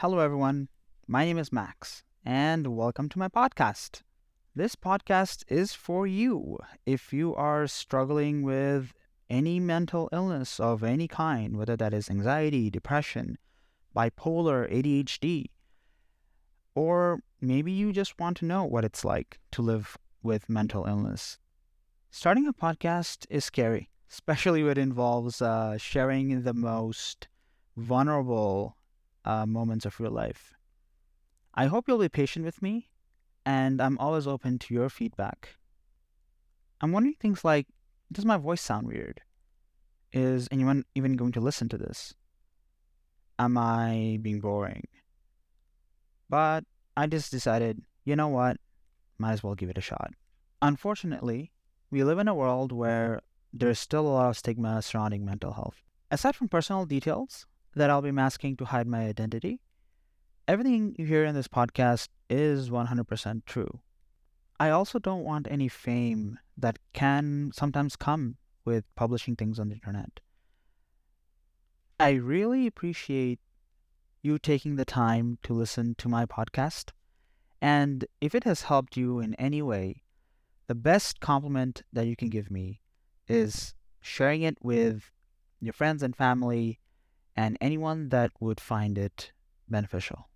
Hello, everyone. My name is Max, and welcome to my podcast. This podcast is for you if you are struggling with any mental illness of any kind, whether that is anxiety, depression, bipolar, ADHD, or maybe you just want to know what it's like to live with mental illness. Starting a podcast is scary, especially when it involves uh, sharing the most vulnerable uh, moments of your life. I hope you'll be patient with me, and I'm always open to your feedback. I'm wondering things like Does my voice sound weird? Is anyone even going to listen to this? Am I being boring? But I just decided, you know what? Might as well give it a shot. Unfortunately, we live in a world where there's still a lot of stigma surrounding mental health. Aside from personal details that I'll be masking to hide my identity, everything you hear in this podcast is 100% true. I also don't want any fame that can sometimes come with publishing things on the internet. I really appreciate you taking the time to listen to my podcast. And if it has helped you in any way, the best compliment that you can give me is sharing it with your friends and family and anyone that would find it beneficial.